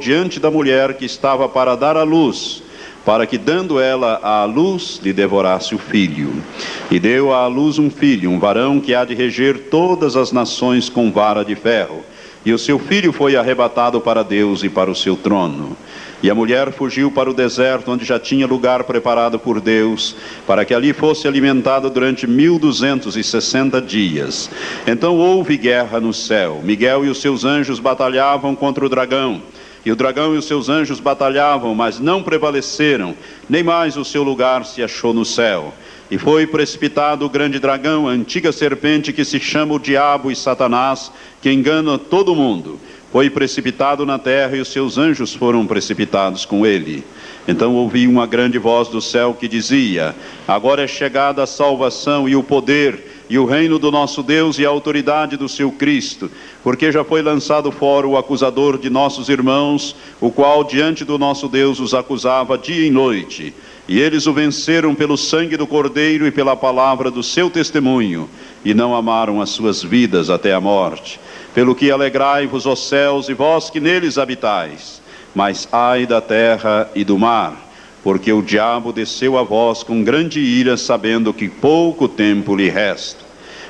diante da mulher que estava para dar à luz, para que, dando ela à luz, lhe devorasse o filho. E deu à luz um filho, um varão que há de reger todas as nações com vara de ferro. E o seu filho foi arrebatado para Deus e para o seu trono. E a mulher fugiu para o deserto, onde já tinha lugar preparado por Deus, para que ali fosse alimentada durante mil duzentos e sessenta dias. Então houve guerra no céu. Miguel e os seus anjos batalhavam contra o dragão. E o dragão e os seus anjos batalhavam, mas não prevaleceram, nem mais o seu lugar se achou no céu. E foi precipitado o grande dragão, a antiga serpente que se chama o Diabo e Satanás, que engana todo mundo foi precipitado na terra e os seus anjos foram precipitados com ele. Então ouvi uma grande voz do céu que dizia: Agora é chegada a salvação e o poder e o reino do nosso Deus e a autoridade do seu Cristo, porque já foi lançado fora o acusador de nossos irmãos, o qual diante do nosso Deus os acusava dia e noite. E eles o venceram pelo sangue do Cordeiro e pela palavra do seu testemunho, e não amaram as suas vidas até a morte. Pelo que alegrai-vos, os céus, e vós que neles habitais. Mas ai da terra e do mar, porque o diabo desceu a vós com grande ira, sabendo que pouco tempo lhe resta.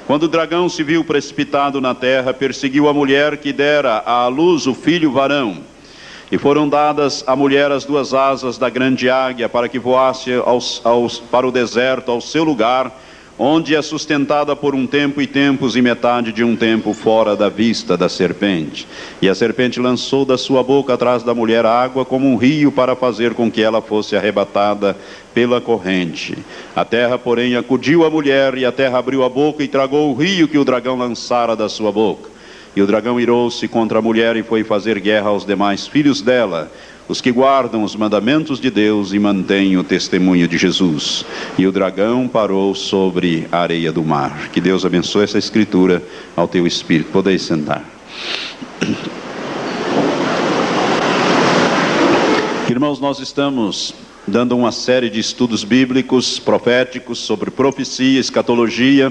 Quando o dragão se viu precipitado na terra, perseguiu a mulher que dera à luz o filho varão. E foram dadas à mulher as duas asas da grande águia, para que voasse aos, aos, para o deserto, ao seu lugar, onde é sustentada por um tempo e tempos e metade de um tempo fora da vista da serpente. E a serpente lançou da sua boca atrás da mulher água como um rio para fazer com que ela fosse arrebatada pela corrente. A terra, porém, acudiu a mulher, e a terra abriu a boca e tragou o rio que o dragão lançara da sua boca. E o dragão irou-se contra a mulher e foi fazer guerra aos demais filhos dela os que guardam os mandamentos de Deus e mantêm o testemunho de Jesus. E o dragão parou sobre a areia do mar. Que Deus abençoe essa escritura ao teu espírito. Podeis sentar. Irmãos, nós estamos dando uma série de estudos bíblicos, proféticos sobre profecia, escatologia,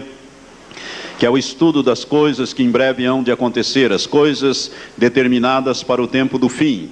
que é o estudo das coisas que em breve hão de acontecer, as coisas determinadas para o tempo do fim.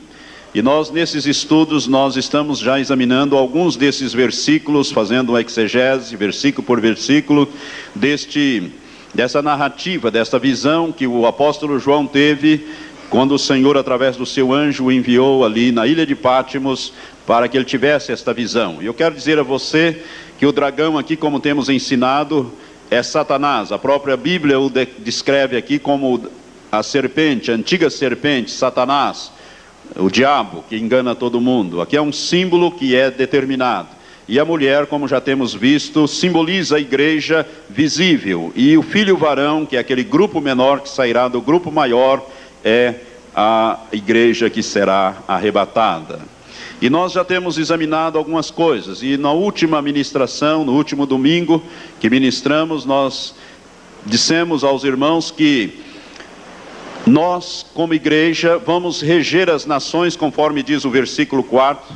E nós, nesses estudos, nós estamos já examinando alguns desses versículos, fazendo uma exegese, versículo por versículo, deste, dessa narrativa, dessa visão que o apóstolo João teve quando o Senhor, através do seu anjo, o enviou ali na ilha de Pátimos para que ele tivesse esta visão. E eu quero dizer a você que o dragão aqui, como temos ensinado, é Satanás. A própria Bíblia o descreve aqui como a serpente, a antiga serpente, Satanás o diabo que engana todo mundo. Aqui é um símbolo que é determinado. E a mulher, como já temos visto, simboliza a igreja visível. E o filho varão, que é aquele grupo menor que sairá do grupo maior, é a igreja que será arrebatada. E nós já temos examinado algumas coisas. E na última ministração, no último domingo que ministramos, nós dissemos aos irmãos que nós, como igreja, vamos reger as nações, conforme diz o versículo 4,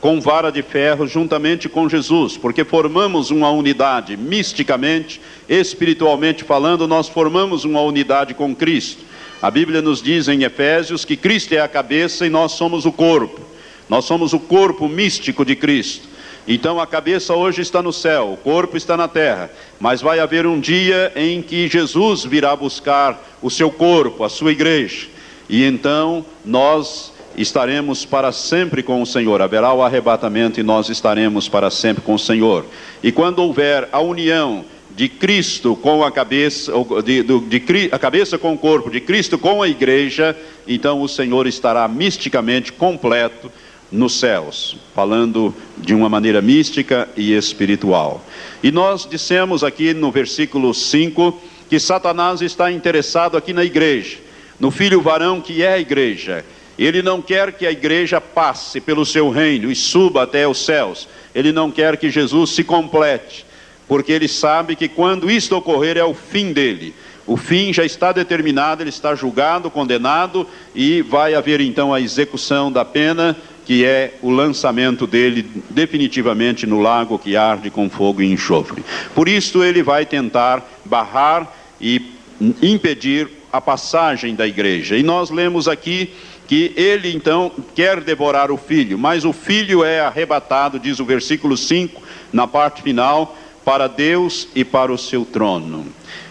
com vara de ferro, juntamente com Jesus, porque formamos uma unidade, misticamente, espiritualmente falando, nós formamos uma unidade com Cristo. A Bíblia nos diz em Efésios que Cristo é a cabeça e nós somos o corpo. Nós somos o corpo místico de Cristo. Então a cabeça hoje está no céu, o corpo está na terra, mas vai haver um dia em que Jesus virá buscar o seu corpo, a sua igreja, e então nós estaremos para sempre com o Senhor. Haverá o arrebatamento e nós estaremos para sempre com o Senhor. E quando houver a união de Cristo com a cabeça, de, de, de, a cabeça com o corpo, de Cristo com a igreja, então o Senhor estará misticamente completo nos céus, falando de uma maneira mística e espiritual. E nós dissemos aqui no versículo 5 que Satanás está interessado aqui na igreja, no filho varão que é a igreja. Ele não quer que a igreja passe pelo seu reino e suba até os céus. Ele não quer que Jesus se complete, porque ele sabe que quando isto ocorrer é o fim dele. O fim já está determinado, ele está julgado, condenado e vai haver então a execução da pena que é o lançamento dele definitivamente no lago que arde com fogo e enxofre. Por isso ele vai tentar barrar e impedir a passagem da igreja. E nós lemos aqui que ele então quer devorar o filho, mas o filho é arrebatado, diz o versículo 5, na parte final, para Deus e para o seu trono.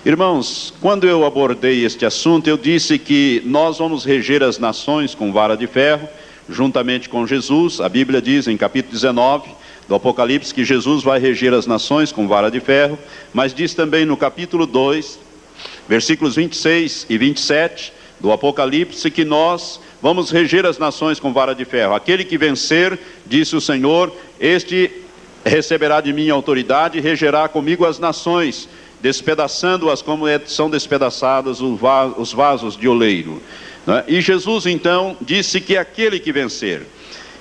Irmãos, quando eu abordei este assunto, eu disse que nós vamos reger as nações com vara de ferro, juntamente com Jesus. A Bíblia diz em capítulo 19 do Apocalipse que Jesus vai reger as nações com vara de ferro, mas diz também no capítulo 2, versículos 26 e 27 do Apocalipse que nós vamos reger as nações com vara de ferro. Aquele que vencer, disse o Senhor, este receberá de mim autoridade e regerá comigo as nações despedaçando-as como é, são despedaçados os vasos de oleiro. Né? E Jesus então disse que aquele que vencer.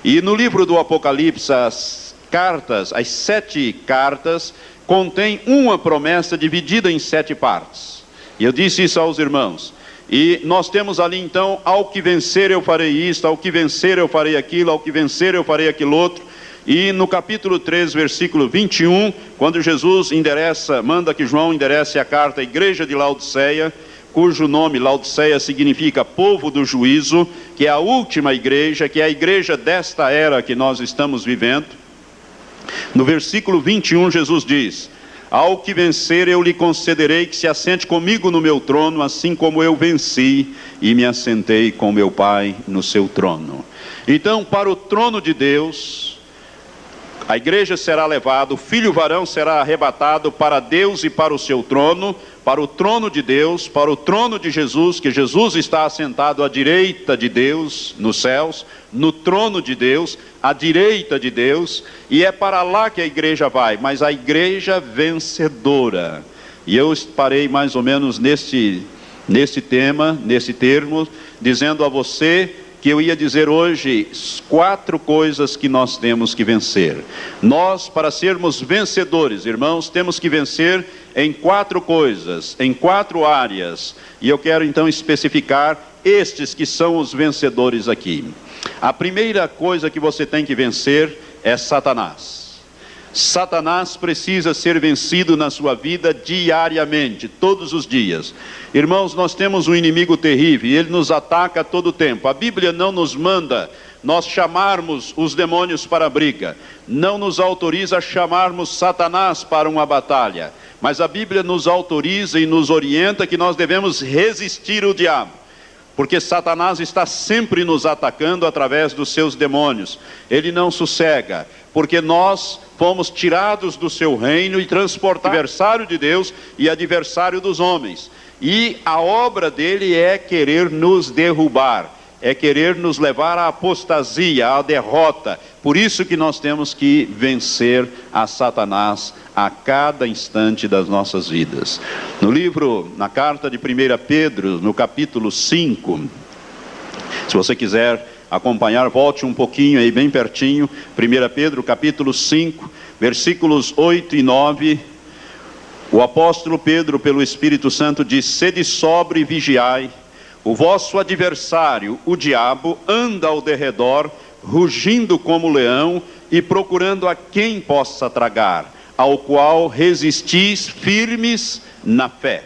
E no livro do Apocalipse, as cartas, as sete cartas, contém uma promessa dividida em sete partes. E eu disse isso aos irmãos. E nós temos ali então, ao que vencer eu farei isto, ao que vencer eu farei aquilo, ao que vencer eu farei aquilo outro. E no capítulo 3, versículo 21, quando Jesus endereça, manda que João enderece a carta à igreja de Laodiceia, cujo nome Laodiceia significa povo do juízo, que é a última igreja, que é a igreja desta era que nós estamos vivendo. No versículo 21, Jesus diz: Ao que vencer, eu lhe concederei que se assente comigo no meu trono, assim como eu venci e me assentei com meu Pai no seu trono. Então, para o trono de Deus, a igreja será levada, o filho varão será arrebatado para Deus e para o seu trono, para o trono de Deus, para o trono de Jesus, que Jesus está assentado à direita de Deus nos céus, no trono de Deus, à direita de Deus, e é para lá que a igreja vai, mas a igreja vencedora. E eu parei mais ou menos nesse, nesse tema, nesse termo, dizendo a você que eu ia dizer hoje quatro coisas que nós temos que vencer. Nós, para sermos vencedores, irmãos, temos que vencer em quatro coisas, em quatro áreas. E eu quero então especificar estes que são os vencedores aqui. A primeira coisa que você tem que vencer é Satanás. Satanás precisa ser vencido na sua vida diariamente, todos os dias. Irmãos, nós temos um inimigo terrível e ele nos ataca a todo tempo. A Bíblia não nos manda nós chamarmos os demônios para a briga, não nos autoriza a chamarmos Satanás para uma batalha, mas a Bíblia nos autoriza e nos orienta que nós devemos resistir o diabo porque Satanás está sempre nos atacando através dos seus demônios. Ele não sossega, porque nós fomos tirados do seu reino e transportados adversário de Deus e adversário dos homens. E a obra dele é querer nos derrubar, é querer nos levar à apostasia, à derrota. Por isso que nós temos que vencer a Satanás a cada instante das nossas vidas. No livro, na carta de 1 Pedro, no capítulo 5, se você quiser acompanhar, volte um pouquinho aí bem pertinho, 1 Pedro capítulo 5, versículos 8 e 9. O apóstolo Pedro, pelo Espírito Santo, diz: Sede sobre e vigiai, o vosso adversário, o diabo, anda ao derredor, rugindo como leão e procurando a quem possa tragar ao qual resistis firmes na fé.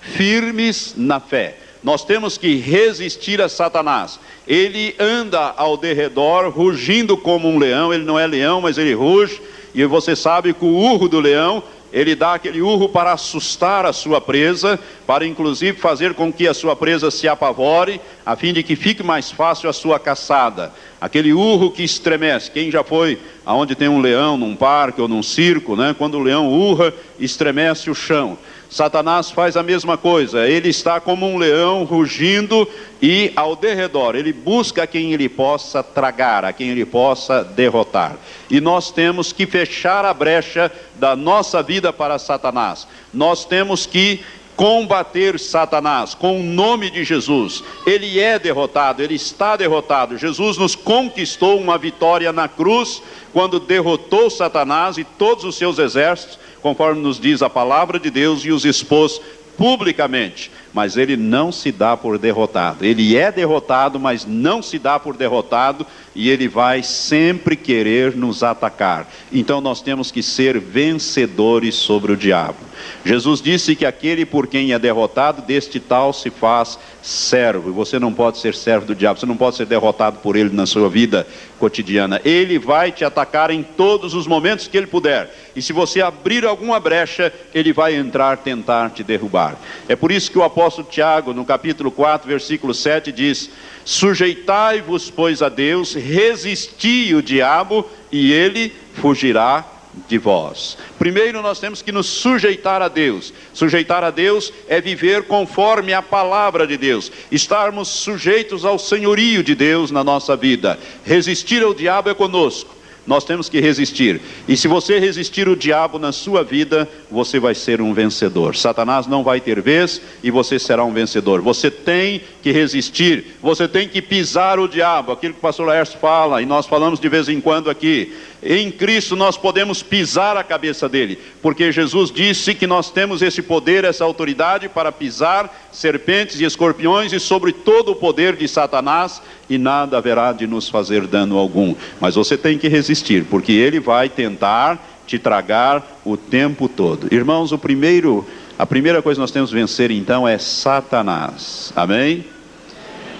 Firmes na fé. Nós temos que resistir a Satanás. Ele anda ao derredor, rugindo como um leão. Ele não é leão, mas ele ruge. E você sabe que o urro do leão ele dá aquele urro para assustar a sua presa, para inclusive fazer com que a sua presa se apavore, a fim de que fique mais fácil a sua caçada. Aquele urro que estremece. Quem já foi aonde tem um leão num parque ou num circo, né? Quando o leão urra, estremece o chão. Satanás faz a mesma coisa, ele está como um leão rugindo e ao derredor, ele busca quem ele possa tragar, a quem ele possa derrotar. E nós temos que fechar a brecha da nossa vida para Satanás, nós temos que combater Satanás com o nome de Jesus. Ele é derrotado, ele está derrotado. Jesus nos conquistou uma vitória na cruz quando derrotou Satanás e todos os seus exércitos conforme nos diz a palavra de Deus, e os expôs publicamente. Mas ele não se dá por derrotado. Ele é derrotado, mas não se dá por derrotado, e ele vai sempre querer nos atacar. Então nós temos que ser vencedores sobre o diabo. Jesus disse que aquele por quem é derrotado, deste tal se faz servo. Você não pode ser servo do diabo, você não pode ser derrotado por ele na sua vida cotidiana. Ele vai te atacar em todos os momentos que ele puder. E se você abrir alguma brecha, ele vai entrar tentar te derrubar. É por isso que o apóstolo Tiago, no capítulo 4, versículo 7, diz: Sujeitai-vos, pois, a Deus, resisti o diabo, e ele fugirá de vós. Primeiro nós temos que nos sujeitar a Deus. Sujeitar a Deus é viver conforme a palavra de Deus, estarmos sujeitos ao senhorio de Deus na nossa vida. Resistir ao diabo é conosco nós temos que resistir. E se você resistir o diabo na sua vida, você vai ser um vencedor. Satanás não vai ter vez e você será um vencedor. Você tem que resistir, você tem que pisar o diabo, aquilo que o pastor Laércio fala, e nós falamos de vez em quando aqui. Em Cristo nós podemos pisar a cabeça dele, porque Jesus disse que nós temos esse poder, essa autoridade para pisar serpentes e escorpiões e sobre todo o poder de Satanás, e nada haverá de nos fazer dano algum. Mas você tem que resistir, porque ele vai tentar te tragar o tempo todo. Irmãos, o primeiro, a primeira coisa que nós temos que vencer então é Satanás. Amém?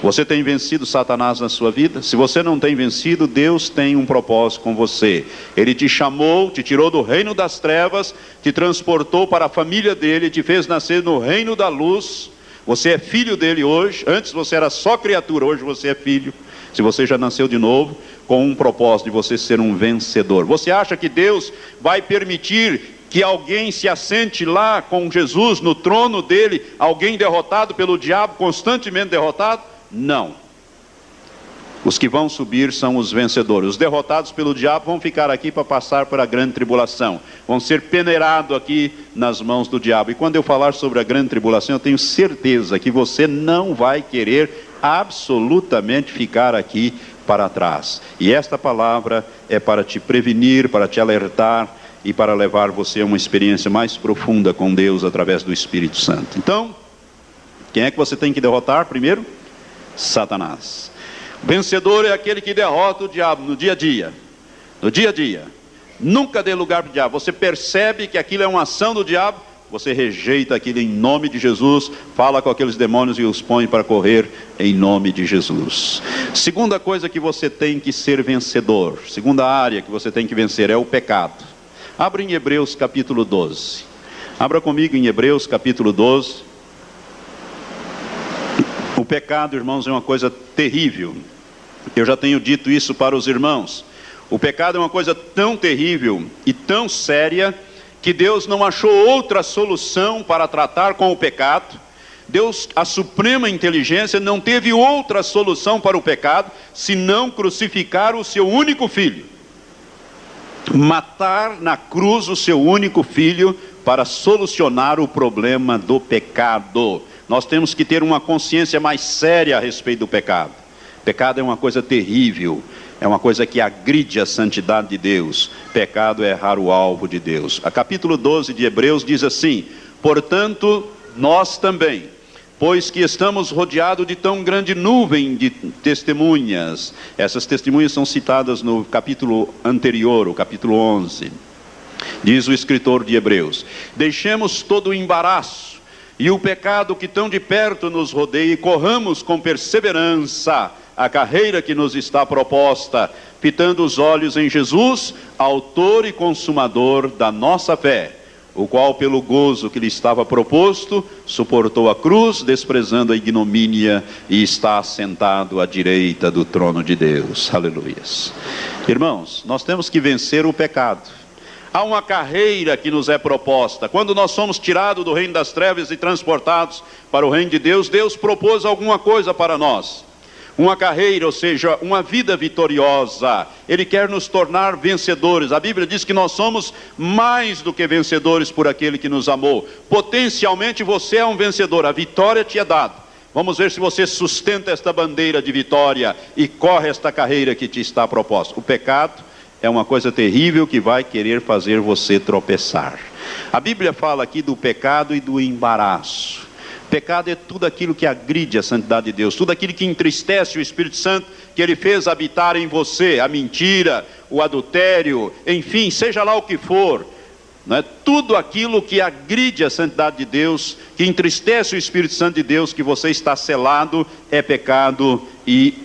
Você tem vencido Satanás na sua vida? Se você não tem vencido, Deus tem um propósito com você. Ele te chamou, te tirou do reino das trevas, te transportou para a família dele, te fez nascer no reino da luz. Você é filho dele hoje. Antes você era só criatura, hoje você é filho. Se você já nasceu de novo, com um propósito de você ser um vencedor. Você acha que Deus vai permitir que alguém se assente lá com Jesus no trono dele, alguém derrotado pelo diabo, constantemente derrotado? Não. Os que vão subir são os vencedores. Os derrotados pelo diabo vão ficar aqui para passar por a grande tribulação. Vão ser peneirados aqui nas mãos do diabo. E quando eu falar sobre a grande tribulação, eu tenho certeza que você não vai querer absolutamente ficar aqui para trás. E esta palavra é para te prevenir, para te alertar e para levar você a uma experiência mais profunda com Deus através do Espírito Santo. Então, quem é que você tem que derrotar primeiro? Satanás. Vencedor é aquele que derrota o diabo no dia a dia. No dia a dia. Nunca dê lugar para o diabo. Você percebe que aquilo é uma ação do diabo, você rejeita aquilo em nome de Jesus, fala com aqueles demônios e os põe para correr em nome de Jesus. Segunda coisa que você tem que ser vencedor, segunda área que você tem que vencer é o pecado. Abra em Hebreus capítulo 12. Abra comigo em Hebreus capítulo 12. O pecado, irmãos, é uma coisa terrível. Eu já tenho dito isso para os irmãos. O pecado é uma coisa tão terrível e tão séria que Deus não achou outra solução para tratar com o pecado. Deus, a suprema inteligência, não teve outra solução para o pecado senão crucificar o seu único filho. Matar na cruz o seu único filho para solucionar o problema do pecado nós temos que ter uma consciência mais séria a respeito do pecado. Pecado é uma coisa terrível, é uma coisa que agride a santidade de Deus. Pecado é errar o alvo de Deus. A capítulo 12 de Hebreus diz assim: Portanto, nós também, pois que estamos rodeados de tão grande nuvem de testemunhas. Essas testemunhas são citadas no capítulo anterior, o capítulo 11. Diz o escritor de Hebreus: Deixemos todo o embaraço e o pecado que tão de perto nos rodeia, e corramos com perseverança a carreira que nos está proposta, fitando os olhos em Jesus, autor e consumador da nossa fé, o qual, pelo gozo que lhe estava proposto, suportou a cruz, desprezando a ignomínia, e está assentado à direita do trono de Deus. Aleluias. Irmãos, nós temos que vencer o pecado. Há uma carreira que nos é proposta. Quando nós somos tirados do reino das trevas e transportados para o reino de Deus, Deus propôs alguma coisa para nós. Uma carreira, ou seja, uma vida vitoriosa. Ele quer nos tornar vencedores. A Bíblia diz que nós somos mais do que vencedores por aquele que nos amou. Potencialmente você é um vencedor, a vitória te é dada. Vamos ver se você sustenta esta bandeira de vitória e corre esta carreira que te está proposta. O pecado é uma coisa terrível que vai querer fazer você tropeçar. A Bíblia fala aqui do pecado e do embaraço. Pecado é tudo aquilo que agride a santidade de Deus, tudo aquilo que entristece o Espírito Santo que ele fez habitar em você, a mentira, o adultério, enfim, seja lá o que for. Não é? Tudo aquilo que agride a santidade de Deus, que entristece o Espírito Santo de Deus, que você está selado, é pecado e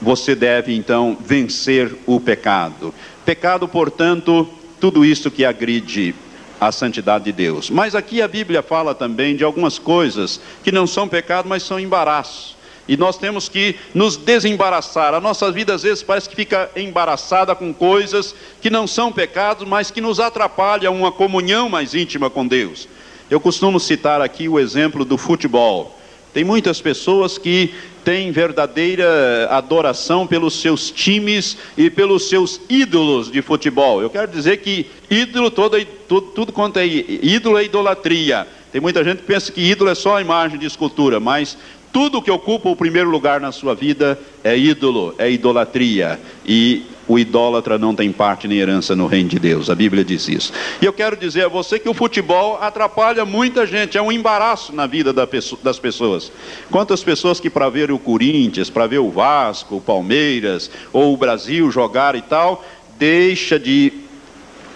você deve então vencer o pecado. Pecado, portanto, tudo isso que agride a santidade de Deus. Mas aqui a Bíblia fala também de algumas coisas que não são pecado, mas são embaraço. E nós temos que nos desembaraçar. A nossa vida às vezes parece que fica embaraçada com coisas que não são pecados, mas que nos atrapalham uma comunhão mais íntima com Deus. Eu costumo citar aqui o exemplo do futebol. Tem muitas pessoas que têm verdadeira adoração pelos seus times e pelos seus ídolos de futebol. Eu quero dizer que ídolo, todo, tudo, tudo quanto é ídolo é idolatria. Tem muita gente que pensa que ídolo é só a imagem de escultura, mas tudo que ocupa o primeiro lugar na sua vida é ídolo, é idolatria. E o idólatra não tem parte nem herança no reino de Deus. A Bíblia diz isso. E eu quero dizer a você que o futebol atrapalha muita gente, é um embaraço na vida das pessoas. Quantas pessoas que para ver o Corinthians, para ver o Vasco, o Palmeiras ou o Brasil jogar e tal, deixa de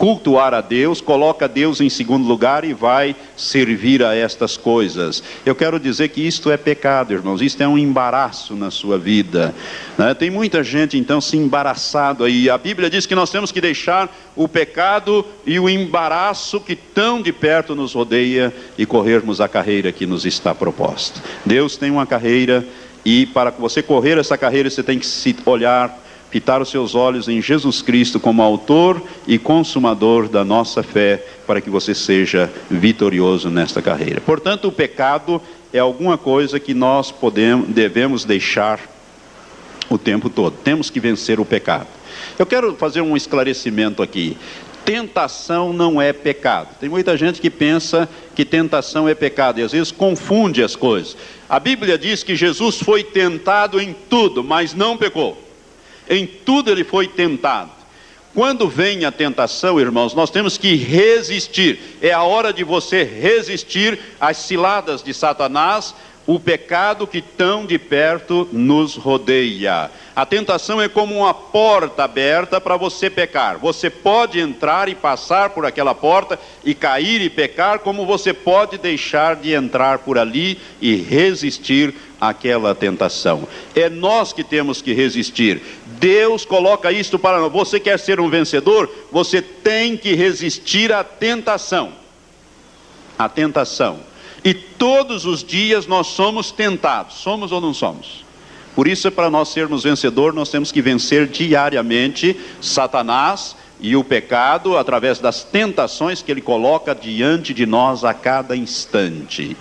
cultuar a Deus, coloca Deus em segundo lugar e vai servir a estas coisas. Eu quero dizer que isto é pecado, irmãos, isto é um embaraço na sua vida. Né? Tem muita gente então se embaraçado aí. A Bíblia diz que nós temos que deixar o pecado e o embaraço que tão de perto nos rodeia e corrermos a carreira que nos está proposta. Deus tem uma carreira e para você correr essa carreira você tem que se olhar fitar os seus olhos em Jesus Cristo como autor e consumador da nossa fé, para que você seja vitorioso nesta carreira. Portanto, o pecado é alguma coisa que nós podemos, devemos deixar o tempo todo. Temos que vencer o pecado. Eu quero fazer um esclarecimento aqui. Tentação não é pecado. Tem muita gente que pensa que tentação é pecado e às vezes confunde as coisas. A Bíblia diz que Jesus foi tentado em tudo, mas não pecou. Em tudo ele foi tentado. Quando vem a tentação, irmãos, nós temos que resistir. É a hora de você resistir às ciladas de Satanás, o pecado que tão de perto nos rodeia. A tentação é como uma porta aberta para você pecar. Você pode entrar e passar por aquela porta e cair e pecar, como você pode deixar de entrar por ali e resistir àquela tentação. É nós que temos que resistir. Deus coloca isto para nós. Você quer ser um vencedor? Você tem que resistir à tentação. A tentação. E todos os dias nós somos tentados. Somos ou não somos? Por isso, para nós sermos vencedor, nós temos que vencer diariamente Satanás e o pecado através das tentações que ele coloca diante de nós a cada instante.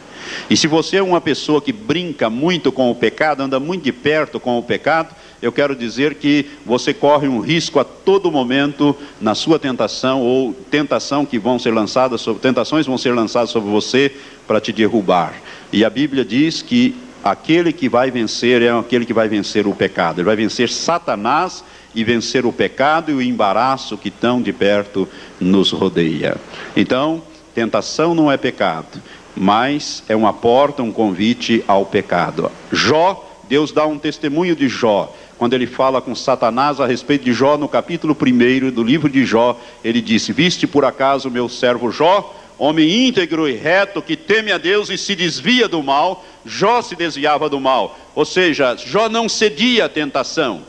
E se você é uma pessoa que brinca muito com o pecado, anda muito de perto com o pecado, eu quero dizer que você corre um risco a todo momento na sua tentação ou tentação que vão ser lançadas sobre tentações vão ser lançadas sobre você para te derrubar. E a Bíblia diz que aquele que vai vencer é aquele que vai vencer o pecado. Ele vai vencer Satanás e vencer o pecado e o embaraço que tão de perto nos rodeia. Então, tentação não é pecado, mas é uma porta, um convite ao pecado. Jó, Deus dá um testemunho de Jó. Quando ele fala com Satanás a respeito de Jó, no capítulo 1 do livro de Jó, ele disse: Viste por acaso meu servo Jó? homem íntegro e reto que teme a Deus e se desvia do mal, Jó se desviava do mal. Ou seja, Jó não cedia à tentação.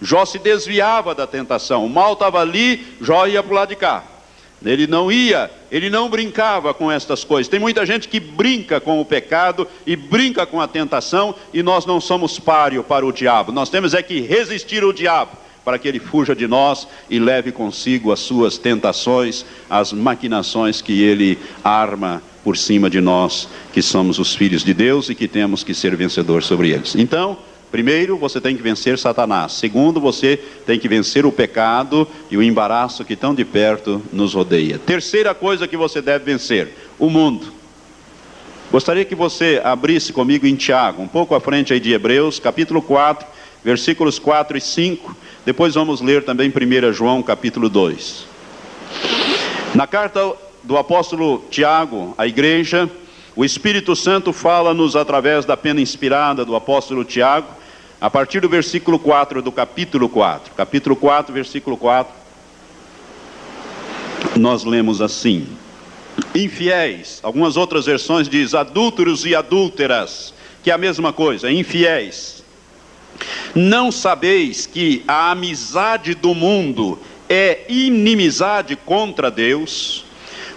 Jó se desviava da tentação. O mal estava ali, Jó ia para o lado de cá. Ele não ia, ele não brincava com estas coisas. Tem muita gente que brinca com o pecado e brinca com a tentação e nós não somos páreo para o diabo. Nós temos é que resistir ao diabo para que ele fuja de nós e leve consigo as suas tentações, as maquinações que ele arma por cima de nós, que somos os filhos de Deus e que temos que ser vencedores sobre eles. Então, primeiro, você tem que vencer Satanás. Segundo, você tem que vencer o pecado e o embaraço que tão de perto nos rodeia. Terceira coisa que você deve vencer: o mundo. Gostaria que você abrisse comigo em Tiago, um pouco à frente aí de Hebreus, capítulo 4, versículos 4 e 5. Depois vamos ler também 1 João capítulo 2. Na carta do apóstolo Tiago à igreja, o Espírito Santo fala-nos através da pena inspirada do apóstolo Tiago, a partir do versículo 4 do capítulo 4. Capítulo 4, versículo 4. Nós lemos assim: infiéis. Algumas outras versões diz adúlteros e adúlteras, que é a mesma coisa, infiéis. Não sabeis que a amizade do mundo é inimizade contra Deus?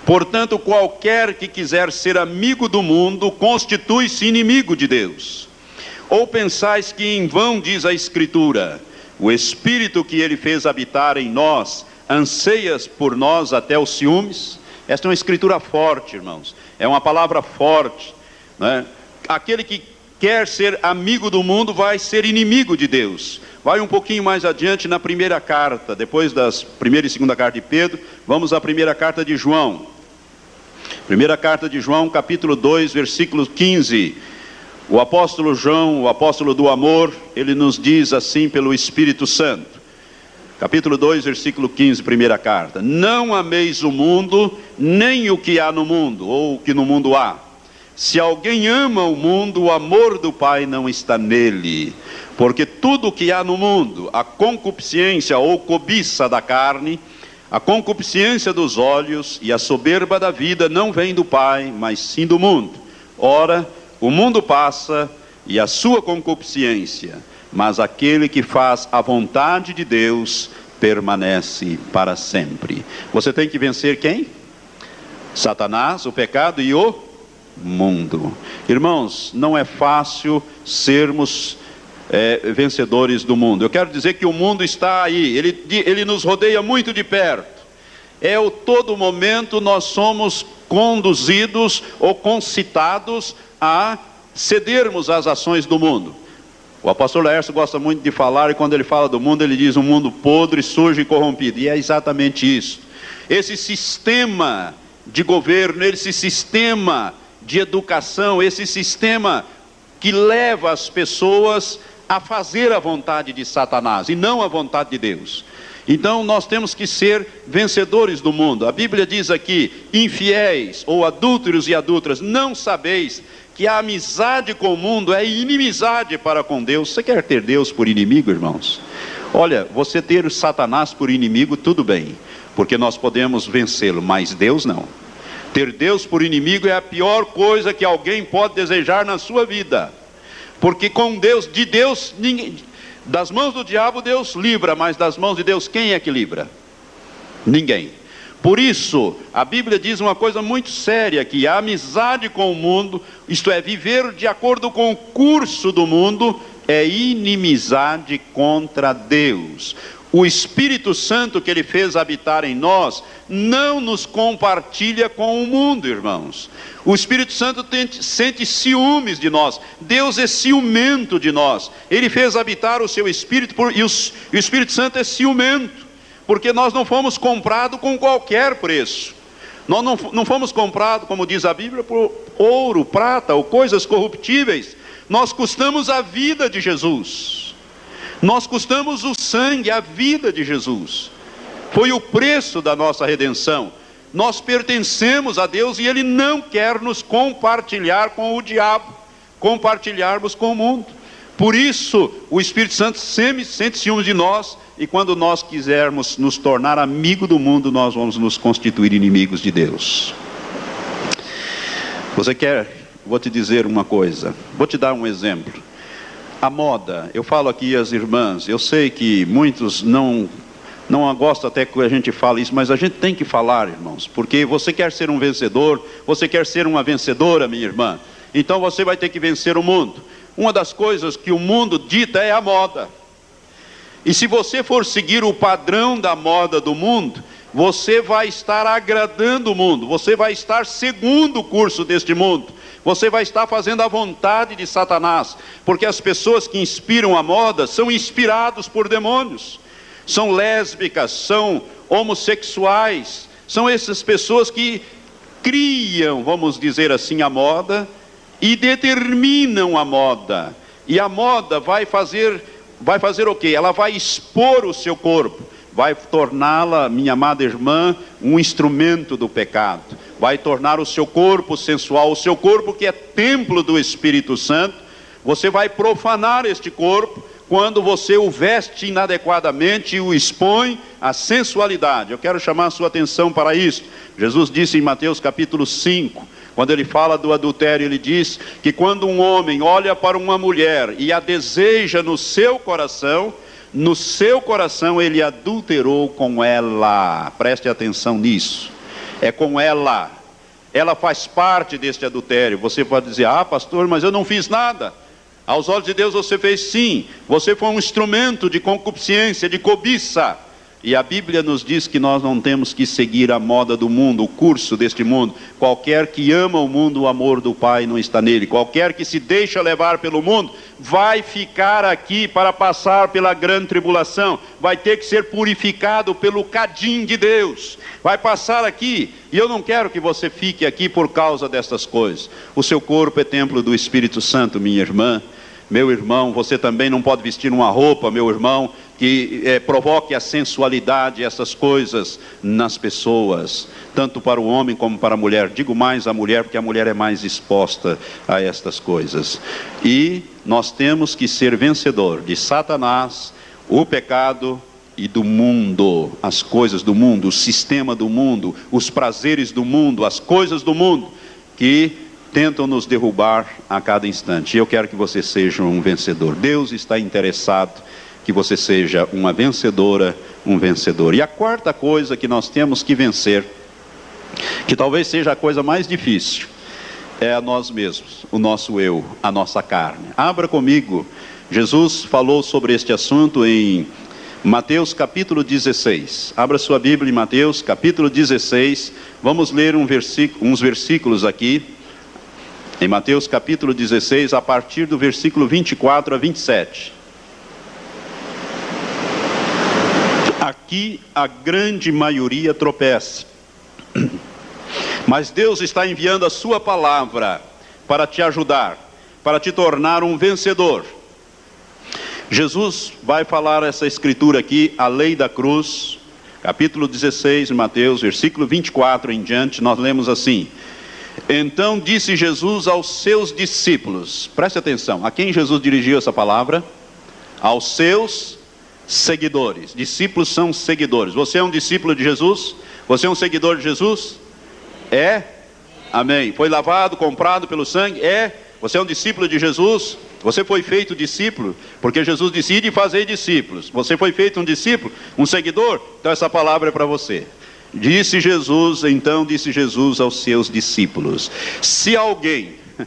Portanto, qualquer que quiser ser amigo do mundo constitui-se inimigo de Deus. Ou pensais que em vão diz a Escritura: o Espírito que ele fez habitar em nós anseias por nós até os ciúmes? Esta é uma escritura forte, irmãos. É uma palavra forte. Né? Aquele que quer ser amigo do mundo vai ser inimigo de Deus. Vai um pouquinho mais adiante na primeira carta, depois das primeira e segunda carta de Pedro, vamos à primeira carta de João. Primeira carta de João, capítulo 2, versículo 15. O apóstolo João, o apóstolo do amor, ele nos diz assim pelo Espírito Santo. Capítulo 2, versículo 15, primeira carta. Não ameis o mundo, nem o que há no mundo, ou o que no mundo há. Se alguém ama o mundo, o amor do Pai não está nele. Porque tudo o que há no mundo, a concupiscência ou cobiça da carne, a concupiscência dos olhos e a soberba da vida não vem do Pai, mas sim do mundo. Ora, o mundo passa e a sua concupiscência, mas aquele que faz a vontade de Deus permanece para sempre. Você tem que vencer quem? Satanás, o pecado e o mundo. Irmãos, não é fácil sermos é, vencedores do mundo. Eu quero dizer que o mundo está aí, ele, ele nos rodeia muito de perto. É o todo momento nós somos conduzidos ou concitados a cedermos às ações do mundo. O apóstolo Laércio gosta muito de falar, e quando ele fala do mundo, ele diz um mundo podre, sujo e corrompido. E é exatamente isso. Esse sistema de governo, esse sistema de educação, esse sistema que leva as pessoas a fazer a vontade de Satanás e não a vontade de Deus. Então nós temos que ser vencedores do mundo. A Bíblia diz aqui: infiéis ou adúlteros e adúlteras, não sabeis que a amizade com o mundo é inimizade para com Deus. Você quer ter Deus por inimigo, irmãos? Olha, você ter Satanás por inimigo, tudo bem, porque nós podemos vencê-lo, mas Deus não. Ter Deus por inimigo é a pior coisa que alguém pode desejar na sua vida, porque com Deus, de Deus, ninguém, das mãos do diabo Deus livra, mas das mãos de Deus quem é que livra? Ninguém. Por isso, a Bíblia diz uma coisa muito séria: que a amizade com o mundo, isto é, viver de acordo com o curso do mundo, é inimizade contra Deus. O Espírito Santo que Ele fez habitar em nós não nos compartilha com o mundo, irmãos. O Espírito Santo sente ciúmes de nós. Deus é ciumento de nós. Ele fez habitar o seu Espírito por, e, e o Espírito Santo é ciumento porque nós não fomos comprados com qualquer preço. Nós não, não fomos comprados, como diz a Bíblia, por ouro, prata ou coisas corruptíveis. Nós custamos a vida de Jesus. Nós custamos o sangue, a vida de Jesus. Foi o preço da nossa redenção. Nós pertencemos a Deus e Ele não quer nos compartilhar com o diabo, compartilharmos com o mundo. Por isso, o Espírito Santo sempre sente ciúmes de nós e quando nós quisermos nos tornar amigo do mundo, nós vamos nos constituir inimigos de Deus. Você quer? Vou te dizer uma coisa, vou te dar um exemplo. A moda, eu falo aqui às irmãs, eu sei que muitos não não gostam até que a gente fale isso, mas a gente tem que falar, irmãos, porque você quer ser um vencedor, você quer ser uma vencedora, minha irmã. Então você vai ter que vencer o mundo. Uma das coisas que o mundo dita é a moda. E se você for seguir o padrão da moda do mundo, você vai estar agradando o mundo, você vai estar segundo o curso deste mundo, você vai estar fazendo a vontade de Satanás, porque as pessoas que inspiram a moda são inspirados por demônios, são lésbicas, são homossexuais, são essas pessoas que criam, vamos dizer assim, a moda e determinam a moda, e a moda vai fazer vai fazer o quê? Ela vai expor o seu corpo, vai torná-la, minha amada irmã, um instrumento do pecado, vai tornar o seu corpo sensual, o seu corpo que é templo do Espírito Santo, você vai profanar este corpo, quando você o veste inadequadamente e o expõe à sensualidade. Eu quero chamar a sua atenção para isso. Jesus disse em Mateus capítulo 5, quando ele fala do adultério, ele diz que quando um homem olha para uma mulher e a deseja no seu coração, no seu coração ele adulterou com ela. Preste atenção nisso. É com ela. Ela faz parte deste adultério. Você pode dizer: "Ah, pastor, mas eu não fiz nada". Aos olhos de Deus você fez sim. Você foi um instrumento de concupiscência, de cobiça. E a Bíblia nos diz que nós não temos que seguir a moda do mundo, o curso deste mundo. Qualquer que ama o mundo, o amor do Pai não está nele. Qualquer que se deixa levar pelo mundo, vai ficar aqui para passar pela grande tribulação. Vai ter que ser purificado pelo cadim de Deus. Vai passar aqui. E eu não quero que você fique aqui por causa dessas coisas. O seu corpo é templo do Espírito Santo, minha irmã. Meu irmão, você também não pode vestir uma roupa, meu irmão, que é, provoque a sensualidade, essas coisas nas pessoas, tanto para o homem como para a mulher. Digo mais a mulher, porque a mulher é mais exposta a estas coisas. E nós temos que ser vencedor de Satanás, o pecado e do mundo, as coisas do mundo, o sistema do mundo, os prazeres do mundo, as coisas do mundo, que tentam nos derrubar a cada instante. Eu quero que você seja um vencedor. Deus está interessado que você seja uma vencedora, um vencedor. E a quarta coisa que nós temos que vencer, que talvez seja a coisa mais difícil, é a nós mesmos, o nosso eu, a nossa carne. Abra comigo. Jesus falou sobre este assunto em Mateus capítulo 16. Abra sua Bíblia em Mateus capítulo 16. Vamos ler um versículo, uns versículos aqui em Mateus capítulo 16, a partir do versículo 24 a 27. Aqui a grande maioria tropeça, mas Deus está enviando a Sua palavra para te ajudar, para te tornar um vencedor. Jesus vai falar essa escritura aqui, a lei da cruz, capítulo 16, Mateus, versículo 24 em diante, nós lemos assim: então disse Jesus aos seus discípulos, preste atenção, a quem Jesus dirigiu essa palavra? Aos seus seguidores. Discípulos são seguidores. Você é um discípulo de Jesus? Você é um seguidor de Jesus? É? Amém. Foi lavado, comprado pelo sangue? É. Você é um discípulo de Jesus? Você foi feito discípulo? Porque Jesus decide fazer discípulos. Você foi feito um discípulo, um seguidor? Então essa palavra é para você. Disse Jesus, então disse Jesus aos seus discípulos: Se alguém,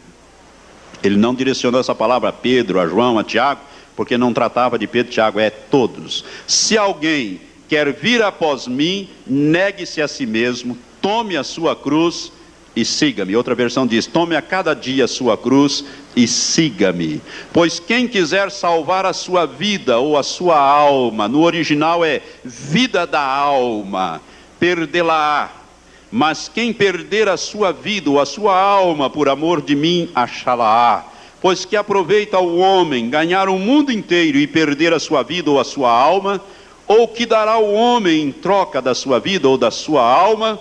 ele não direcionou essa palavra a Pedro, a João, a Tiago, porque não tratava de Pedro Tiago, é todos. Se alguém quer vir após mim, negue-se a si mesmo, tome a sua cruz e siga-me. Outra versão diz: tome a cada dia a sua cruz e siga-me. Pois quem quiser salvar a sua vida ou a sua alma, no original é vida da alma perdê-la-á. Mas quem perder a sua vida ou a sua alma por amor de mim, achá-la-á. Pois que aproveita o homem ganhar o mundo inteiro e perder a sua vida ou a sua alma, ou que dará o homem em troca da sua vida ou da sua alma?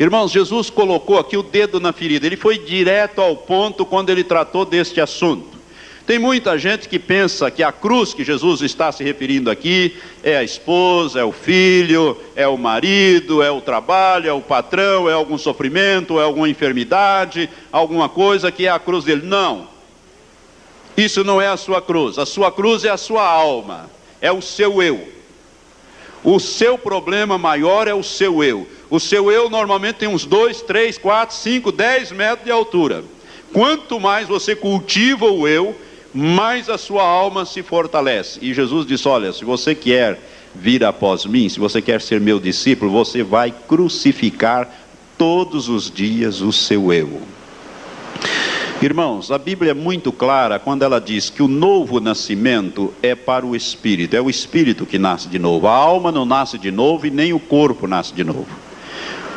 Irmãos, Jesus colocou aqui o dedo na ferida, ele foi direto ao ponto quando ele tratou deste assunto. Tem muita gente que pensa que a cruz que Jesus está se referindo aqui é a esposa, é o filho, é o marido, é o trabalho, é o patrão, é algum sofrimento, é alguma enfermidade, alguma coisa que é a cruz dele. Não. Isso não é a sua cruz. A sua cruz é a sua alma, é o seu eu. O seu problema maior é o seu eu. O seu eu normalmente tem uns 2, 3, 4, 5, 10 metros de altura. Quanto mais você cultiva o eu, mais a sua alma se fortalece. E Jesus disse: Olha, se você quer vir após mim, se você quer ser meu discípulo, você vai crucificar todos os dias o seu eu. Irmãos, a Bíblia é muito clara quando ela diz que o novo nascimento é para o espírito, é o espírito que nasce de novo. A alma não nasce de novo e nem o corpo nasce de novo.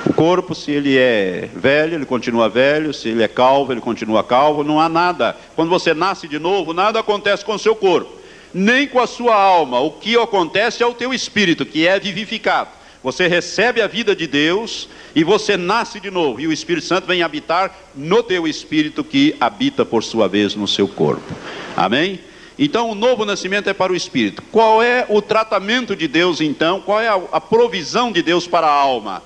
O corpo, se ele é velho, ele continua velho, se ele é calvo, ele continua calvo, não há nada. Quando você nasce de novo, nada acontece com o seu corpo, nem com a sua alma. O que acontece é o teu espírito, que é vivificado. Você recebe a vida de Deus e você nasce de novo, e o Espírito Santo vem habitar no teu espírito que habita por sua vez no seu corpo. Amém? Então, o novo nascimento é para o espírito. Qual é o tratamento de Deus, então? Qual é a, provisão de Deus para a alma?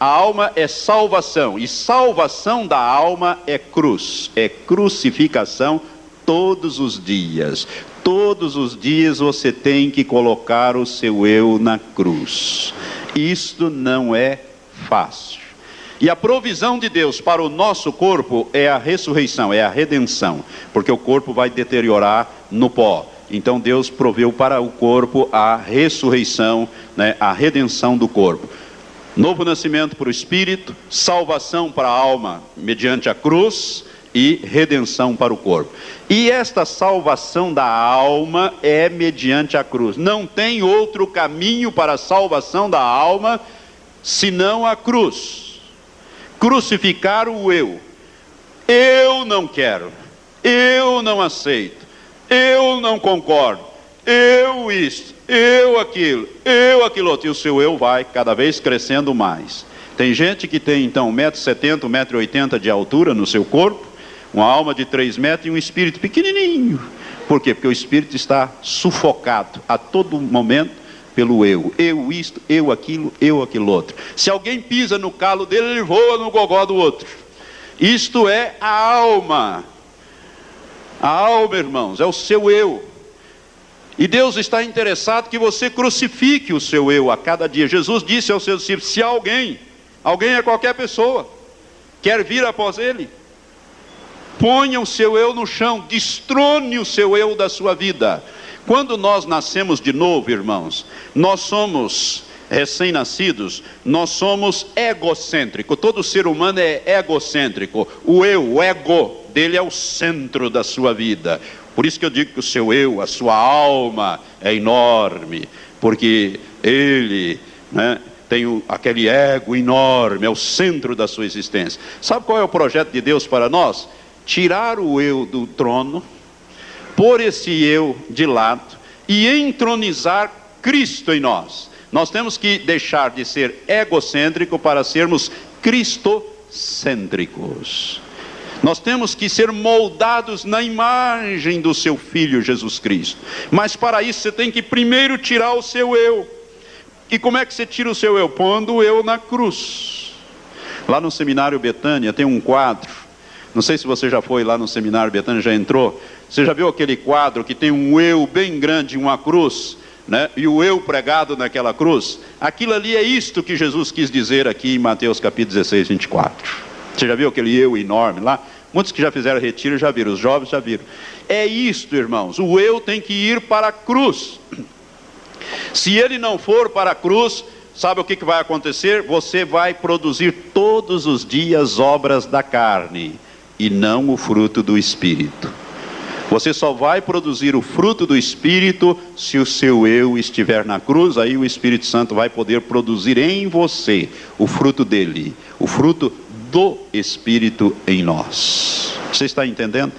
A alma é salvação, e salvação da alma é cruz, é crucificação todos os dias. Todos os dias você tem que colocar o seu eu na cruz. Isto não é fácil. E a provisão de Deus para o nosso corpo é a ressurreição, é a redenção, porque o corpo vai deteriorar no pó. Então Deus proveu para o corpo a ressurreição, né, a redenção do corpo. Novo nascimento para o espírito, salvação para a alma mediante a cruz e redenção para o corpo. E esta salvação da alma é mediante a cruz. Não tem outro caminho para a salvação da alma senão a cruz crucificar o eu. Eu não quero, eu não aceito, eu não concordo, eu isso, eu aquilo, eu aquilo outro. E o seu eu vai cada vez crescendo mais. Tem gente que tem então 1,70m, 1,80m de altura no seu corpo, uma alma de 3 metros e um espírito pequenininho. Por quê? Porque o espírito está sufocado a todo momento pelo eu. Eu isto, eu aquilo, eu aquilo outro. Se alguém pisa no calo dele, ele voa no gogó do outro. Isto é a alma. A alma, irmãos, é o seu eu. E Deus está interessado que você crucifique o seu eu a cada dia. Jesus disse aos seus discípulos: se alguém, alguém é qualquer pessoa, quer vir após ele, ponha o seu eu no chão, destrone o seu eu da sua vida quando nós nascemos de novo, irmãos, nós somos recém-nascidos, nós somos egocêntricos. Todo ser humano é egocêntrico. O eu, o ego dele é o centro da sua vida. Por isso que eu digo que o seu eu, a sua alma é enorme, porque ele, né, tem aquele ego enorme, é o centro da sua existência. Sabe qual é o projeto de Deus para nós? Tirar o eu do trono pôr esse eu de lado e entronizar Cristo em nós. Nós temos que deixar de ser egocêntrico para sermos cristocêntricos. Nós temos que ser moldados na imagem do seu filho Jesus Cristo. Mas para isso você tem que primeiro tirar o seu eu. E como é que você tira o seu eu? Pondo o eu na cruz. Lá no seminário Betânia tem um quadro. Não sei se você já foi lá no seminário Betânia, já entrou. Você já viu aquele quadro que tem um eu bem grande, uma cruz, né? e o eu pregado naquela cruz? Aquilo ali é isto que Jesus quis dizer aqui em Mateus capítulo 16, 24. Você já viu aquele eu enorme lá? Muitos que já fizeram retiro já viram, os jovens já viram. É isto, irmãos, o eu tem que ir para a cruz. Se ele não for para a cruz, sabe o que, que vai acontecer? Você vai produzir todos os dias obras da carne e não o fruto do Espírito. Você só vai produzir o fruto do Espírito se o seu eu estiver na cruz, aí o Espírito Santo vai poder produzir em você o fruto dele, o fruto do Espírito em nós. Você está entendendo?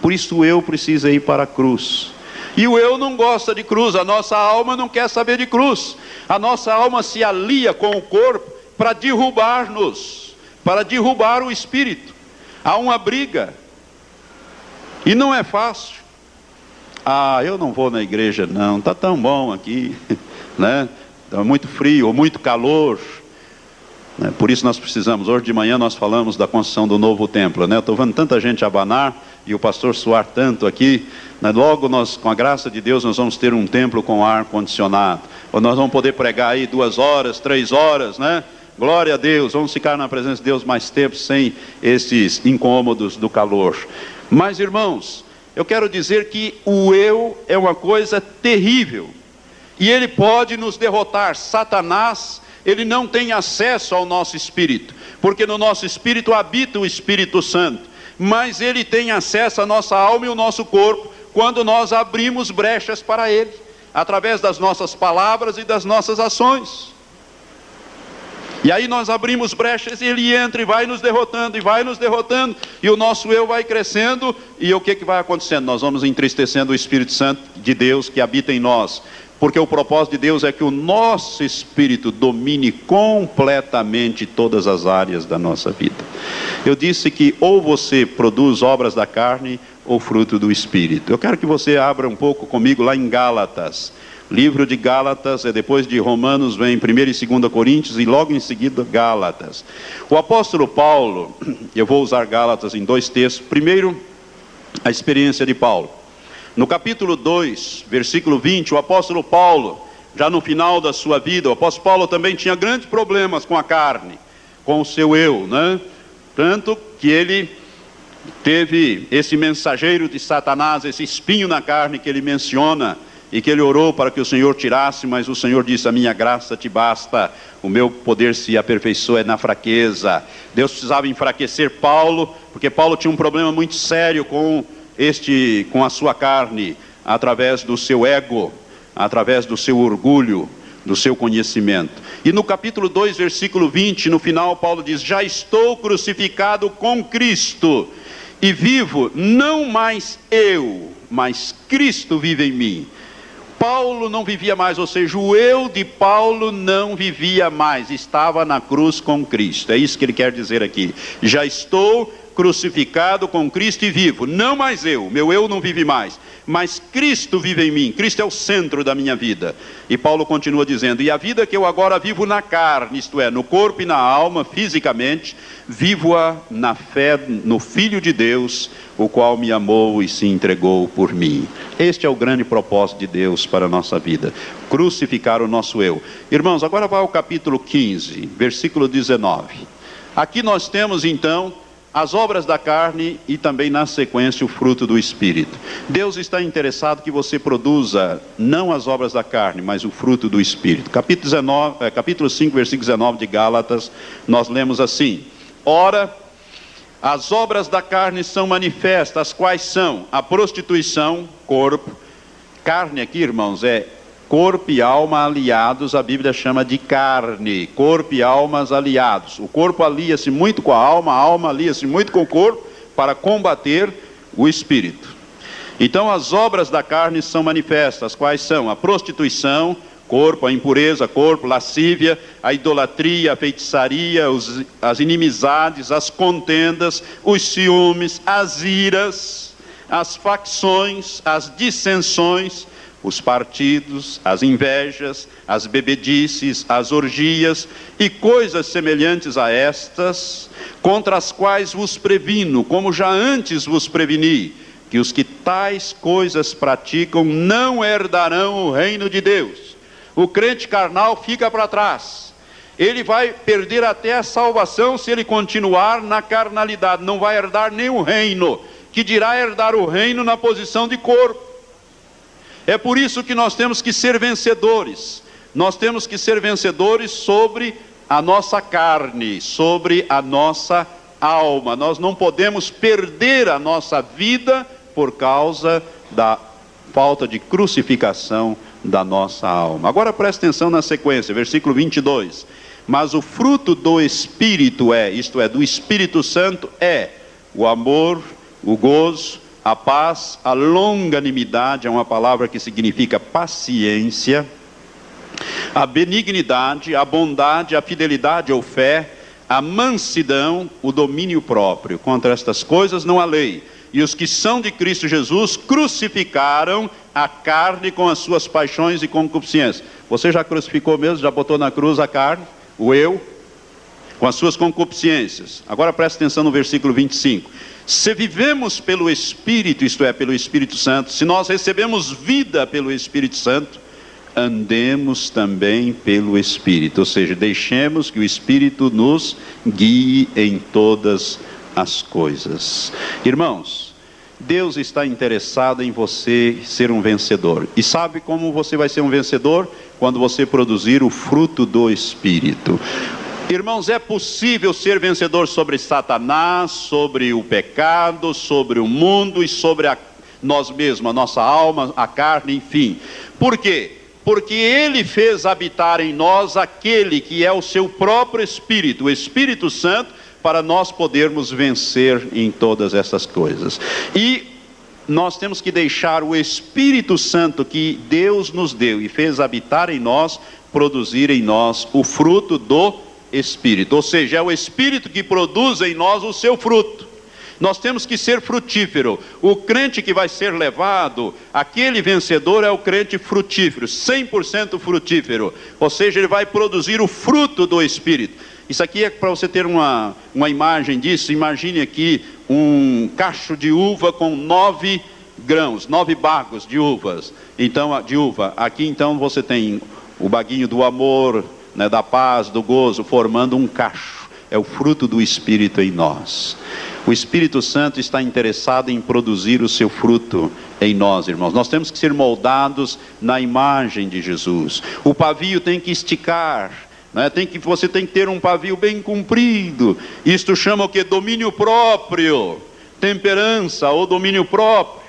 Por isso o eu precisa ir para a cruz. E o eu não gosta de cruz, a nossa alma não quer saber de cruz. A nossa alma se alia com o corpo para derrubar-nos, para derrubar o espírito. Há uma briga, e não é fácil. Ah, eu não vou na igreja não, está tão bom aqui, né? Está muito frio ou muito calor. Né? Por isso nós precisamos, hoje de manhã nós falamos da construção do novo templo, né? Estou vendo tanta gente abanar e o pastor suar tanto aqui. Né? Logo nós, com a graça de Deus, nós vamos ter um templo com ar condicionado. Ou nós vamos poder pregar aí duas horas, três horas, né? Glória a Deus, vamos ficar na presença de Deus mais tempo sem esses incômodos do calor. Mas, irmãos, eu quero dizer que o eu é uma coisa terrível. E ele pode nos derrotar. Satanás, ele não tem acesso ao nosso espírito, porque no nosso espírito habita o Espírito Santo. Mas ele tem acesso à nossa alma e ao nosso corpo quando nós abrimos brechas para ele, através das nossas palavras e das nossas ações. E aí nós abrimos brechas e ele entra e vai nos derrotando, e vai nos derrotando, e o nosso eu vai crescendo, e o que, que vai acontecendo? Nós vamos entristecendo o Espírito Santo de Deus que habita em nós, porque o propósito de Deus é que o nosso espírito domine completamente todas as áreas da nossa vida. Eu disse que ou você produz obras da carne ou fruto do Espírito. Eu quero que você abra um pouco comigo lá em Gálatas. Livro de Gálatas, é depois de Romanos, vem 1 e 2 Coríntios e logo em seguida Gálatas. O apóstolo Paulo, eu vou usar Gálatas em dois textos. Primeiro, a experiência de Paulo. No capítulo 2, versículo 20, o apóstolo Paulo, já no final da sua vida, o apóstolo Paulo também tinha grandes problemas com a carne, com o seu eu, né? Tanto que ele teve esse mensageiro de Satanás, esse espinho na carne que ele menciona e que ele orou para que o Senhor tirasse, mas o Senhor disse: A minha graça te basta, o meu poder se aperfeiçoa na fraqueza. Deus precisava enfraquecer Paulo, porque Paulo tinha um problema muito sério com este, com a sua carne, através do seu ego, através do seu orgulho, do seu conhecimento. E no capítulo 2, versículo 20, no final, Paulo diz: Já estou crucificado com Cristo, e vivo não mais eu, mas Cristo vive em mim. Paulo não vivia mais, ou seja, o eu de Paulo não vivia mais, estava na cruz com Cristo. É isso que ele quer dizer aqui. Já estou crucificado com Cristo e vivo. Não mais eu, meu eu não vive mais, mas Cristo vive em mim. Cristo é o centro da minha vida. E Paulo continua dizendo: E a vida que eu agora vivo na carne, isto é, no corpo e na alma, fisicamente, vivo-a na fé no Filho de Deus, o qual me amou e se entregou por mim. Este é o grande propósito de Deus para a nossa vida: crucificar o nosso eu. Irmãos, agora vai ao capítulo 15, versículo 19. Aqui nós temos então as obras da carne e também na sequência o fruto do espírito. Deus está interessado que você produza não as obras da carne, mas o fruto do espírito. Capítulo, 19, é, capítulo 5, versículo 19 de Gálatas, nós lemos assim: Ora, as obras da carne são manifestas, quais são? A prostituição, corpo. Carne aqui, irmãos, é corpo e alma aliados, a Bíblia chama de carne, corpo e almas aliados. O corpo alia-se muito com a alma, a alma alia-se muito com o corpo para combater o espírito. Então, as obras da carne são manifestas, quais são? A prostituição, corpo, a impureza, corpo, lascívia, a idolatria, a feitiçaria, os, as inimizades, as contendas, os ciúmes, as iras, as facções, as dissensões, os partidos, as invejas, as bebedices, as orgias e coisas semelhantes a estas, contra as quais vos previno, como já antes vos preveni, que os que tais coisas praticam não herdarão o reino de Deus. O crente carnal fica para trás. Ele vai perder até a salvação se ele continuar na carnalidade, não vai herdar o reino, que dirá herdar o reino na posição de corpo. É por isso que nós temos que ser vencedores. Nós temos que ser vencedores sobre a nossa carne, sobre a nossa alma. Nós não podemos perder a nossa vida por causa da falta de crucificação da nossa alma. Agora preste atenção na sequência, versículo 22. Mas o fruto do Espírito é, isto é, do Espírito Santo, é o amor, o gozo, a paz, a longanimidade é uma palavra que significa paciência, a benignidade, a bondade, a fidelidade ou fé, a mansidão, o domínio próprio. Contra estas coisas não há lei. E os que são de Cristo Jesus crucificaram a carne com as suas paixões e concupiscências. Você já crucificou mesmo? Já botou na cruz a carne? O eu? Com as suas concupiscências. Agora preste atenção no versículo 25. Se vivemos pelo Espírito, isto é, pelo Espírito Santo, se nós recebemos vida pelo Espírito Santo, andemos também pelo Espírito, ou seja, deixemos que o Espírito nos guie em todas as coisas. Irmãos, Deus está interessado em você ser um vencedor. E sabe como você vai ser um vencedor? Quando você produzir o fruto do Espírito. Irmãos, é possível ser vencedor sobre Satanás, sobre o pecado, sobre o mundo e sobre a, nós mesmos, a nossa alma, a carne, enfim. Por quê? Porque Ele fez habitar em nós aquele que é o seu próprio Espírito, o Espírito Santo, para nós podermos vencer em todas essas coisas. E nós temos que deixar o Espírito Santo que Deus nos deu e fez habitar em nós, produzir em nós o fruto do Espírito, ou seja, é o Espírito que produz em nós o seu fruto. Nós temos que ser frutífero. O crente que vai ser levado, aquele vencedor é o crente frutífero, 100% frutífero. Ou seja, ele vai produzir o fruto do Espírito. Isso aqui é para você ter uma, uma imagem disso. Imagine aqui um cacho de uva com nove grãos, nove bagos de uvas. Então, de uva. Aqui então você tem o baguinho do amor, né, da paz, do gozo, formando um cacho. É o fruto do Espírito em nós. O Espírito Santo está interessado em produzir o seu fruto em nós, irmãos. Nós temos que ser moldados na imagem de Jesus. O pavio tem que esticar. Né? Tem que, você tem que ter um pavio bem comprido. Isto chama o que? Domínio próprio, temperança ou domínio próprio.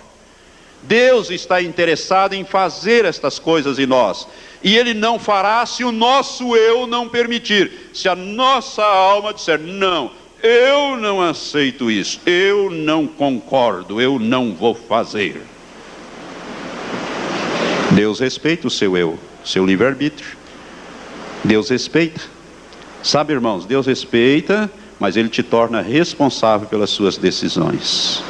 Deus está interessado em fazer estas coisas em nós. E Ele não fará se o nosso eu não permitir. Se a nossa alma disser, não, eu não aceito isso, eu não concordo, eu não vou fazer. Deus respeita o seu eu, seu livre-arbítrio. Deus respeita. Sabe, irmãos, Deus respeita, mas Ele te torna responsável pelas suas decisões.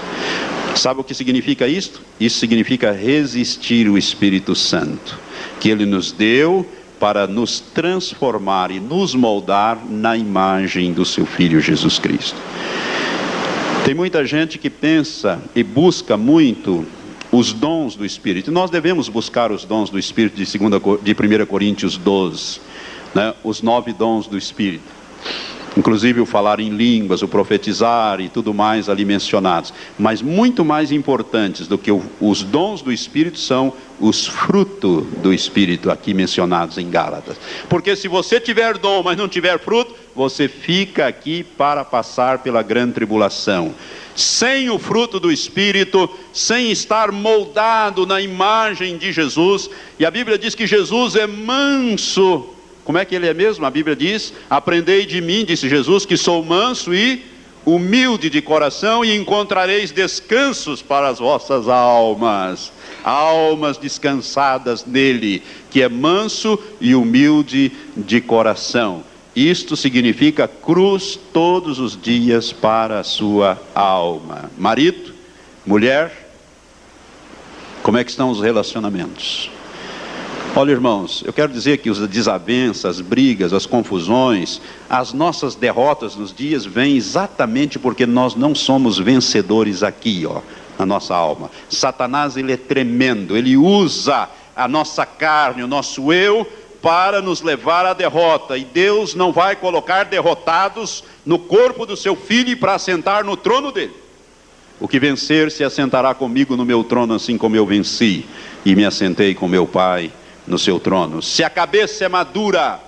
Sabe o que significa isto? Isso significa resistir o Espírito Santo, que Ele nos deu para nos transformar e nos moldar na imagem do seu Filho Jesus Cristo. Tem muita gente que pensa e busca muito os dons do Espírito. Nós devemos buscar os dons do Espírito de, segunda, de 1 Coríntios 12, né? os nove dons do Espírito inclusive o falar em línguas, o profetizar e tudo mais ali mencionados. Mas muito mais importantes do que os dons do Espírito são os frutos do Espírito aqui mencionados em Gálatas. Porque se você tiver dom, mas não tiver fruto, você fica aqui para passar pela grande tribulação. Sem o fruto do Espírito, sem estar moldado na imagem de Jesus, e a Bíblia diz que Jesus é manso como é que ele é mesmo? A Bíblia diz: Aprendei de mim, disse Jesus, que sou manso e humilde de coração, e encontrareis descansos para as vossas almas. Almas descansadas nele, que é manso e humilde de coração. Isto significa cruz todos os dias para a sua alma. Marido, mulher, como é que estão os relacionamentos? Olha, irmãos, eu quero dizer que as desavenças, as brigas, as confusões, as nossas derrotas nos dias vêm exatamente porque nós não somos vencedores aqui, ó, na nossa alma. Satanás, ele é tremendo, ele usa a nossa carne, o nosso eu, para nos levar à derrota. E Deus não vai colocar derrotados no corpo do seu filho para assentar no trono dele. O que vencer se assentará comigo no meu trono, assim como eu venci e me assentei com meu Pai no seu trono. Se a cabeça é madura,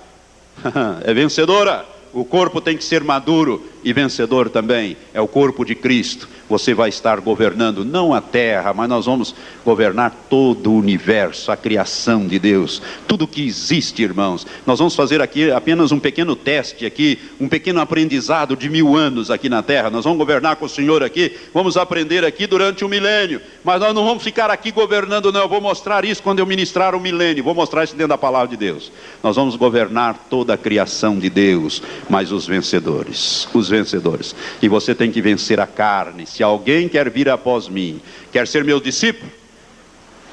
é vencedora. O corpo tem que ser maduro e vencedor também. É o corpo de Cristo você vai estar governando não a terra, mas nós vamos governar todo o universo, a criação de Deus, tudo que existe, irmãos. Nós vamos fazer aqui apenas um pequeno teste aqui, um pequeno aprendizado de mil anos aqui na terra. Nós vamos governar com o Senhor aqui, vamos aprender aqui durante um milênio, mas nós não vamos ficar aqui governando, não. Eu vou mostrar isso quando eu ministrar o um milênio, vou mostrar isso dentro da palavra de Deus. Nós vamos governar toda a criação de Deus, mas os vencedores, os vencedores. E você tem que vencer a carne. Se alguém quer vir após mim, quer ser meu discípulo,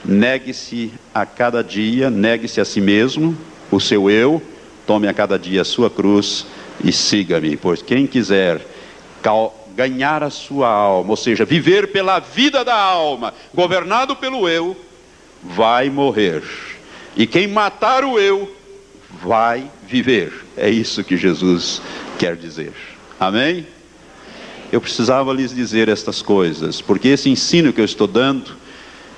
negue-se a cada dia, negue-se a si mesmo, o seu eu, tome a cada dia a sua cruz e siga-me, pois quem quiser ganhar a sua alma, ou seja, viver pela vida da alma, governado pelo eu, vai morrer. E quem matar o eu, vai viver. É isso que Jesus quer dizer. Amém? eu precisava lhes dizer estas coisas, porque esse ensino que eu estou dando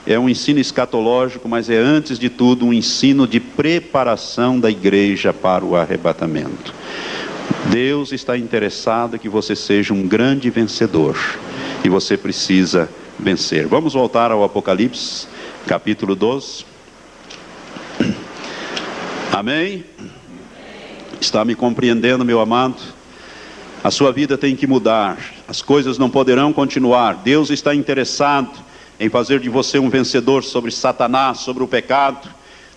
é um ensino escatológico, mas é antes de tudo um ensino de preparação da igreja para o arrebatamento. Deus está interessado que você seja um grande vencedor e você precisa vencer. Vamos voltar ao Apocalipse, capítulo 12. Amém? Está me compreendendo, meu amado? A sua vida tem que mudar, as coisas não poderão continuar. Deus está interessado em fazer de você um vencedor sobre Satanás, sobre o pecado.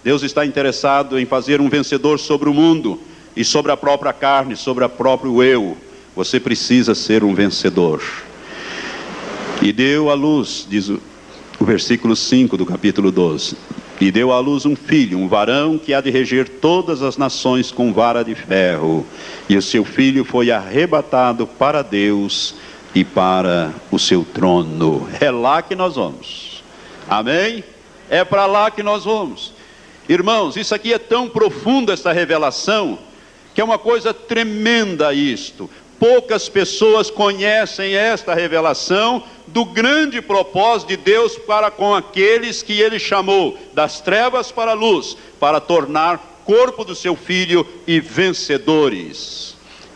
Deus está interessado em fazer um vencedor sobre o mundo. e sobre a própria carne, sobre o próprio eu. Você precisa ser um vencedor. E deu à luz, diz o, o versículo 5 do capítulo 12. E deu à luz um filho, um varão que há de reger todas as nações com vara de ferro. E o seu filho foi arrebatado para Deus e para o seu trono. É lá que nós vamos. Amém? É para lá que nós vamos. Irmãos, isso aqui é tão profundo essa revelação, que é uma coisa tremenda isto. Poucas pessoas conhecem esta revelação do grande propósito de Deus para com aqueles que ele chamou das trevas para a luz, para tornar corpo do seu filho e vencedores.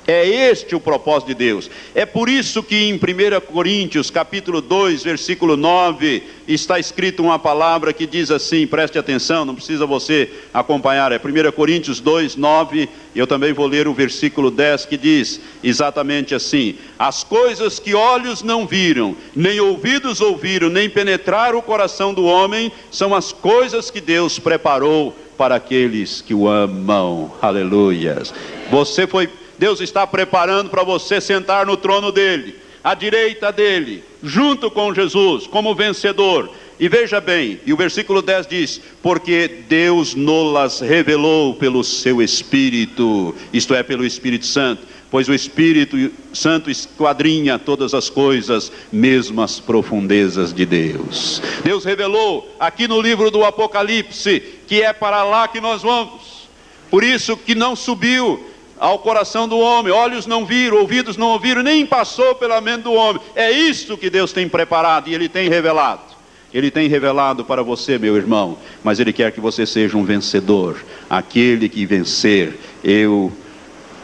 É este o propósito de Deus. É por isso que em 1 Coríntios, capítulo 2, versículo 9, está escrito uma palavra que diz assim, preste atenção, não precisa você acompanhar, é 1 Coríntios 2, 9, eu também vou ler o versículo 10 que diz exatamente assim: As coisas que olhos não viram, nem ouvidos ouviram, nem penetraram o coração do homem, são as coisas que Deus preparou para aqueles que o amam. Aleluias. Você foi Deus está preparando para você sentar no trono dele, à direita dele, junto com Jesus, como vencedor. E veja bem, e o versículo 10 diz: Porque Deus nolas revelou pelo seu Espírito, isto é, pelo Espírito Santo, pois o Espírito Santo esquadrinha todas as coisas, mesmo as profundezas de Deus. Deus revelou aqui no livro do Apocalipse que é para lá que nós vamos. Por isso que não subiu ao coração do homem. Olhos não viram, ouvidos não ouviram, nem passou pela mente do homem. É isto que Deus tem preparado e Ele tem revelado. Ele tem revelado para você, meu irmão, mas Ele quer que você seja um vencedor. Aquele que vencer, eu,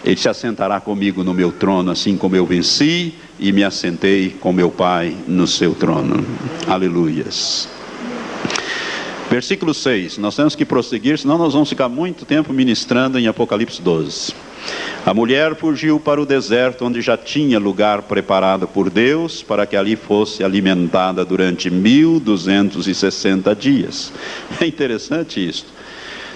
Ele se assentará comigo no meu trono, assim como eu venci e me assentei com meu Pai no seu trono. Aleluias. Versículo 6, nós temos que prosseguir, senão nós vamos ficar muito tempo ministrando em Apocalipse 12. A mulher fugiu para o deserto, onde já tinha lugar preparado por Deus para que ali fosse alimentada durante 1260 dias. É interessante isso.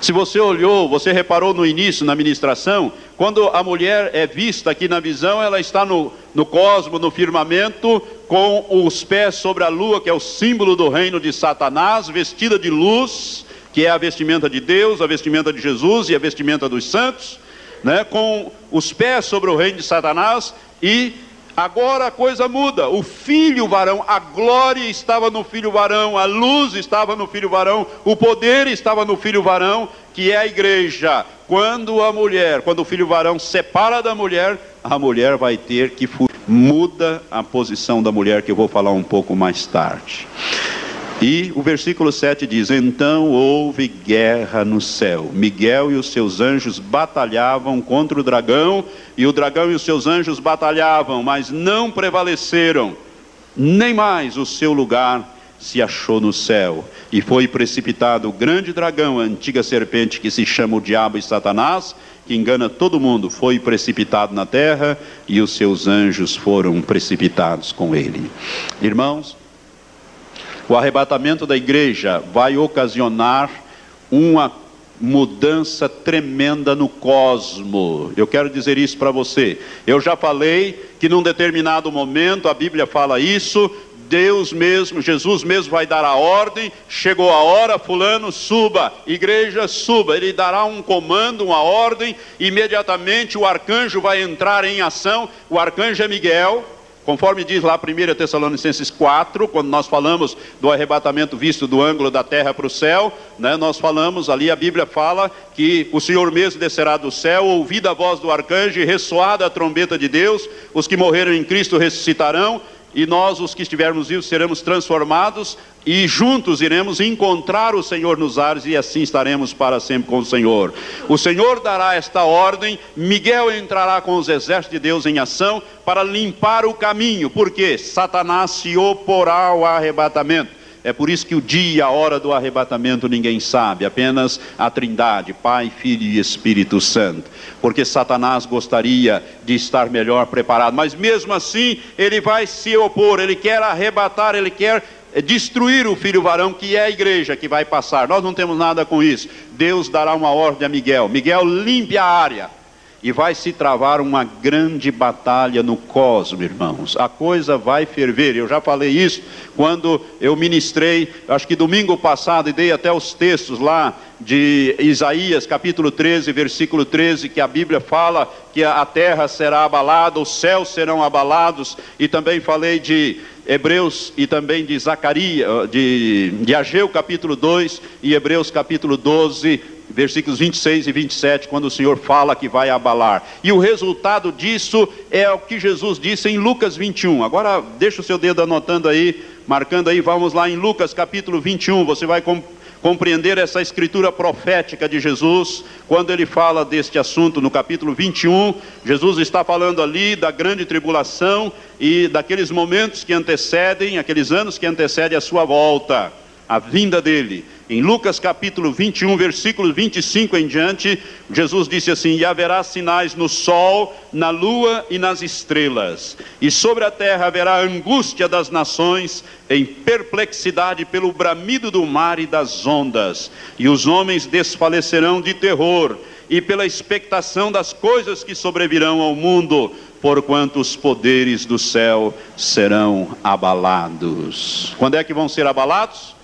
Se você olhou, você reparou no início, na ministração, quando a mulher é vista aqui na visão, ela está no, no cosmo, no firmamento, com os pés sobre a lua, que é o símbolo do reino de Satanás, vestida de luz, que é a vestimenta de Deus, a vestimenta de Jesus e a vestimenta dos santos né, com os pés sobre o reino de Satanás, e agora a coisa muda. O filho varão, a glória estava no filho varão, a luz estava no filho varão, o poder estava no filho varão, que é a igreja. Quando a mulher, quando o filho varão separa da mulher, a mulher vai ter que fugir. Muda a posição da mulher, que eu vou falar um pouco mais tarde. E o versículo 7 diz: Então houve guerra no céu. Miguel e os seus anjos batalhavam contra o dragão, e o dragão e os seus anjos batalhavam, mas não prevaleceram. Nem mais o seu lugar se achou no céu. E foi precipitado o grande dragão, a antiga serpente que se chama o Diabo e Satanás, que engana todo mundo, foi precipitado na terra, e os seus anjos foram precipitados com ele. Irmãos, o arrebatamento da igreja vai ocasionar uma mudança tremenda no cosmo. Eu quero dizer isso para você. Eu já falei que num determinado momento, a Bíblia fala isso, Deus mesmo, Jesus mesmo vai dar a ordem, chegou a hora, fulano, suba, igreja, suba. Ele dará um comando, uma ordem, imediatamente o arcanjo vai entrar em ação. O arcanjo é Miguel, Conforme diz lá 1 Tessalonicenses 4, quando nós falamos do arrebatamento visto do ângulo da terra para o céu, né, nós falamos ali, a Bíblia fala que o Senhor mesmo descerá do céu, ouvida a voz do arcanjo e ressoada a trombeta de Deus, os que morreram em Cristo ressuscitarão, e nós, os que estivermos vivos, seremos transformados e juntos iremos encontrar o Senhor nos ares e assim estaremos para sempre com o Senhor. O Senhor dará esta ordem, Miguel entrará com os exércitos de Deus em ação para limpar o caminho, porque Satanás se oporá ao arrebatamento. É por isso que o dia a hora do arrebatamento ninguém sabe, apenas a Trindade, Pai, Filho e Espírito Santo. Porque Satanás gostaria de estar melhor preparado, mas mesmo assim ele vai se opor, ele quer arrebatar, ele quer destruir o filho varão, que é a igreja que vai passar. Nós não temos nada com isso. Deus dará uma ordem a Miguel: Miguel, limpe a área. E vai se travar uma grande batalha no cosmo, irmãos. A coisa vai ferver. Eu já falei isso quando eu ministrei, acho que domingo passado, e dei até os textos lá de Isaías, capítulo 13, versículo 13, que a Bíblia fala que a terra será abalada, os céus serão abalados, e também falei de Hebreus e também de Zacarias, de, de Ageu capítulo 2 e Hebreus capítulo 12, versículos 26 e 27, quando o Senhor fala que vai abalar. E o resultado disso é o que Jesus disse em Lucas 21. Agora, deixa o seu dedo anotando aí, marcando aí, vamos lá em Lucas capítulo 21, você vai compreender essa escritura profética de Jesus, quando ele fala deste assunto no capítulo 21, Jesus está falando ali da grande tribulação e daqueles momentos que antecedem, aqueles anos que antecedem a sua volta a vinda dele. Em Lucas capítulo 21, versículo 25 em diante, Jesus disse assim: E haverá sinais no sol, na lua e nas estrelas, e sobre a terra haverá angústia das nações, em perplexidade pelo bramido do mar e das ondas, e os homens desfalecerão de terror, e pela expectação das coisas que sobrevirão ao mundo, porquanto os poderes do céu serão abalados. Quando é que vão ser abalados?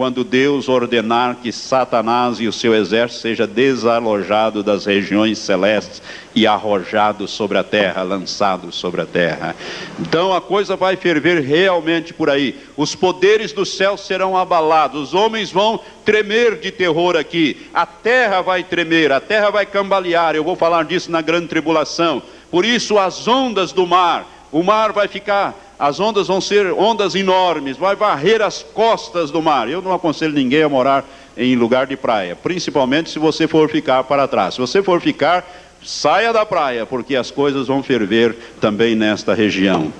Quando Deus ordenar que Satanás e o seu exército seja desalojado das regiões celestes e arrojado sobre a terra, lançado sobre a terra. Então a coisa vai ferver realmente por aí. Os poderes do céu serão abalados, os homens vão tremer de terror aqui. A terra vai tremer, a terra vai cambalear. Eu vou falar disso na grande tribulação. Por isso as ondas do mar, o mar vai ficar as ondas vão ser ondas enormes, vai varrer as costas do mar. Eu não aconselho ninguém a morar em lugar de praia, principalmente se você for ficar para trás. Se você for ficar, saia da praia, porque as coisas vão ferver também nesta região.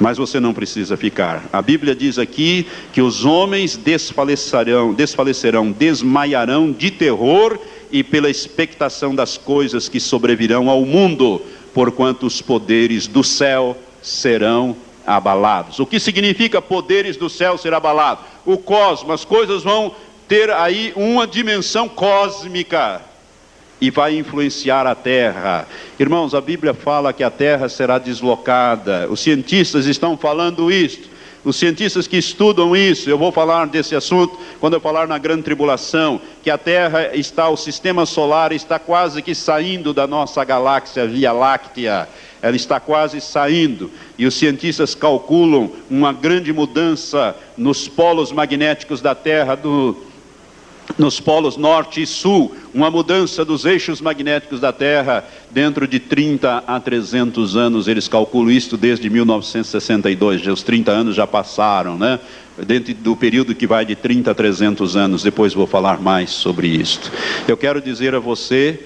Mas você não precisa ficar. A Bíblia diz aqui que os homens desfalecerão, desfalecerão, desmaiarão de terror e pela expectação das coisas que sobrevirão ao mundo, porquanto os poderes do céu serão abalados. O que significa poderes do céu ser abalado? O cosmos, as coisas vão ter aí uma dimensão cósmica e vai influenciar a terra. Irmãos, a Bíblia fala que a terra será deslocada. Os cientistas estão falando isto. Os cientistas que estudam isso, eu vou falar desse assunto quando eu falar na grande tribulação, que a Terra está, o sistema solar está quase que saindo da nossa galáxia Via Láctea ela está quase saindo, e os cientistas calculam uma grande mudança nos polos magnéticos da Terra, do, nos polos norte e sul, uma mudança dos eixos magnéticos da Terra dentro de 30 a 300 anos. Eles calculam isso desde 1962, os 30 anos já passaram, né? Dentro do período que vai de 30 a 300 anos, depois vou falar mais sobre isto. Eu quero dizer a você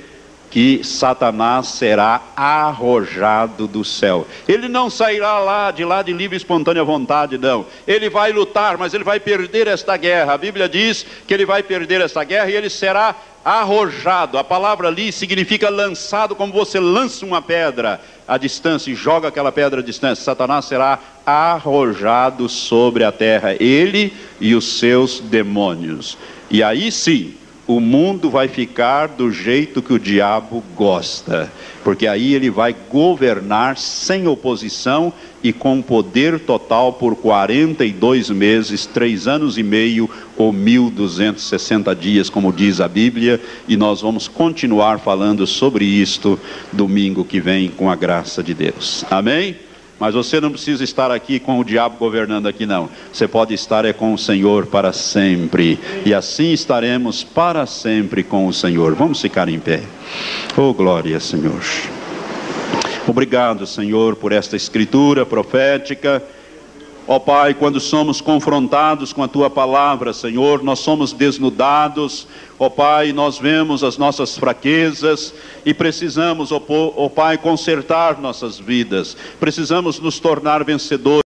que Satanás será arrojado do céu. Ele não sairá lá de lá de livre e espontânea vontade, não. Ele vai lutar, mas ele vai perder esta guerra. A Bíblia diz que ele vai perder esta guerra e ele será arrojado. A palavra ali significa lançado, como você lança uma pedra à distância e joga aquela pedra à distância. Satanás será arrojado sobre a terra, ele e os seus demônios. E aí sim, o mundo vai ficar do jeito que o diabo gosta, porque aí ele vai governar sem oposição e com poder total por 42 meses, três anos e meio ou 1260 dias, como diz a Bíblia, e nós vamos continuar falando sobre isto domingo que vem, com a graça de Deus. Amém? Mas você não precisa estar aqui com o diabo governando aqui, não. Você pode estar é com o Senhor para sempre. E assim estaremos para sempre com o Senhor. Vamos ficar em pé. Oh, glória, Senhor. Obrigado, Senhor, por esta escritura profética. Ó oh, Pai, quando somos confrontados com a tua palavra, Senhor, nós somos desnudados, Ó oh, Pai, nós vemos as nossas fraquezas e precisamos, ó oh, Pai, consertar nossas vidas, precisamos nos tornar vencedores.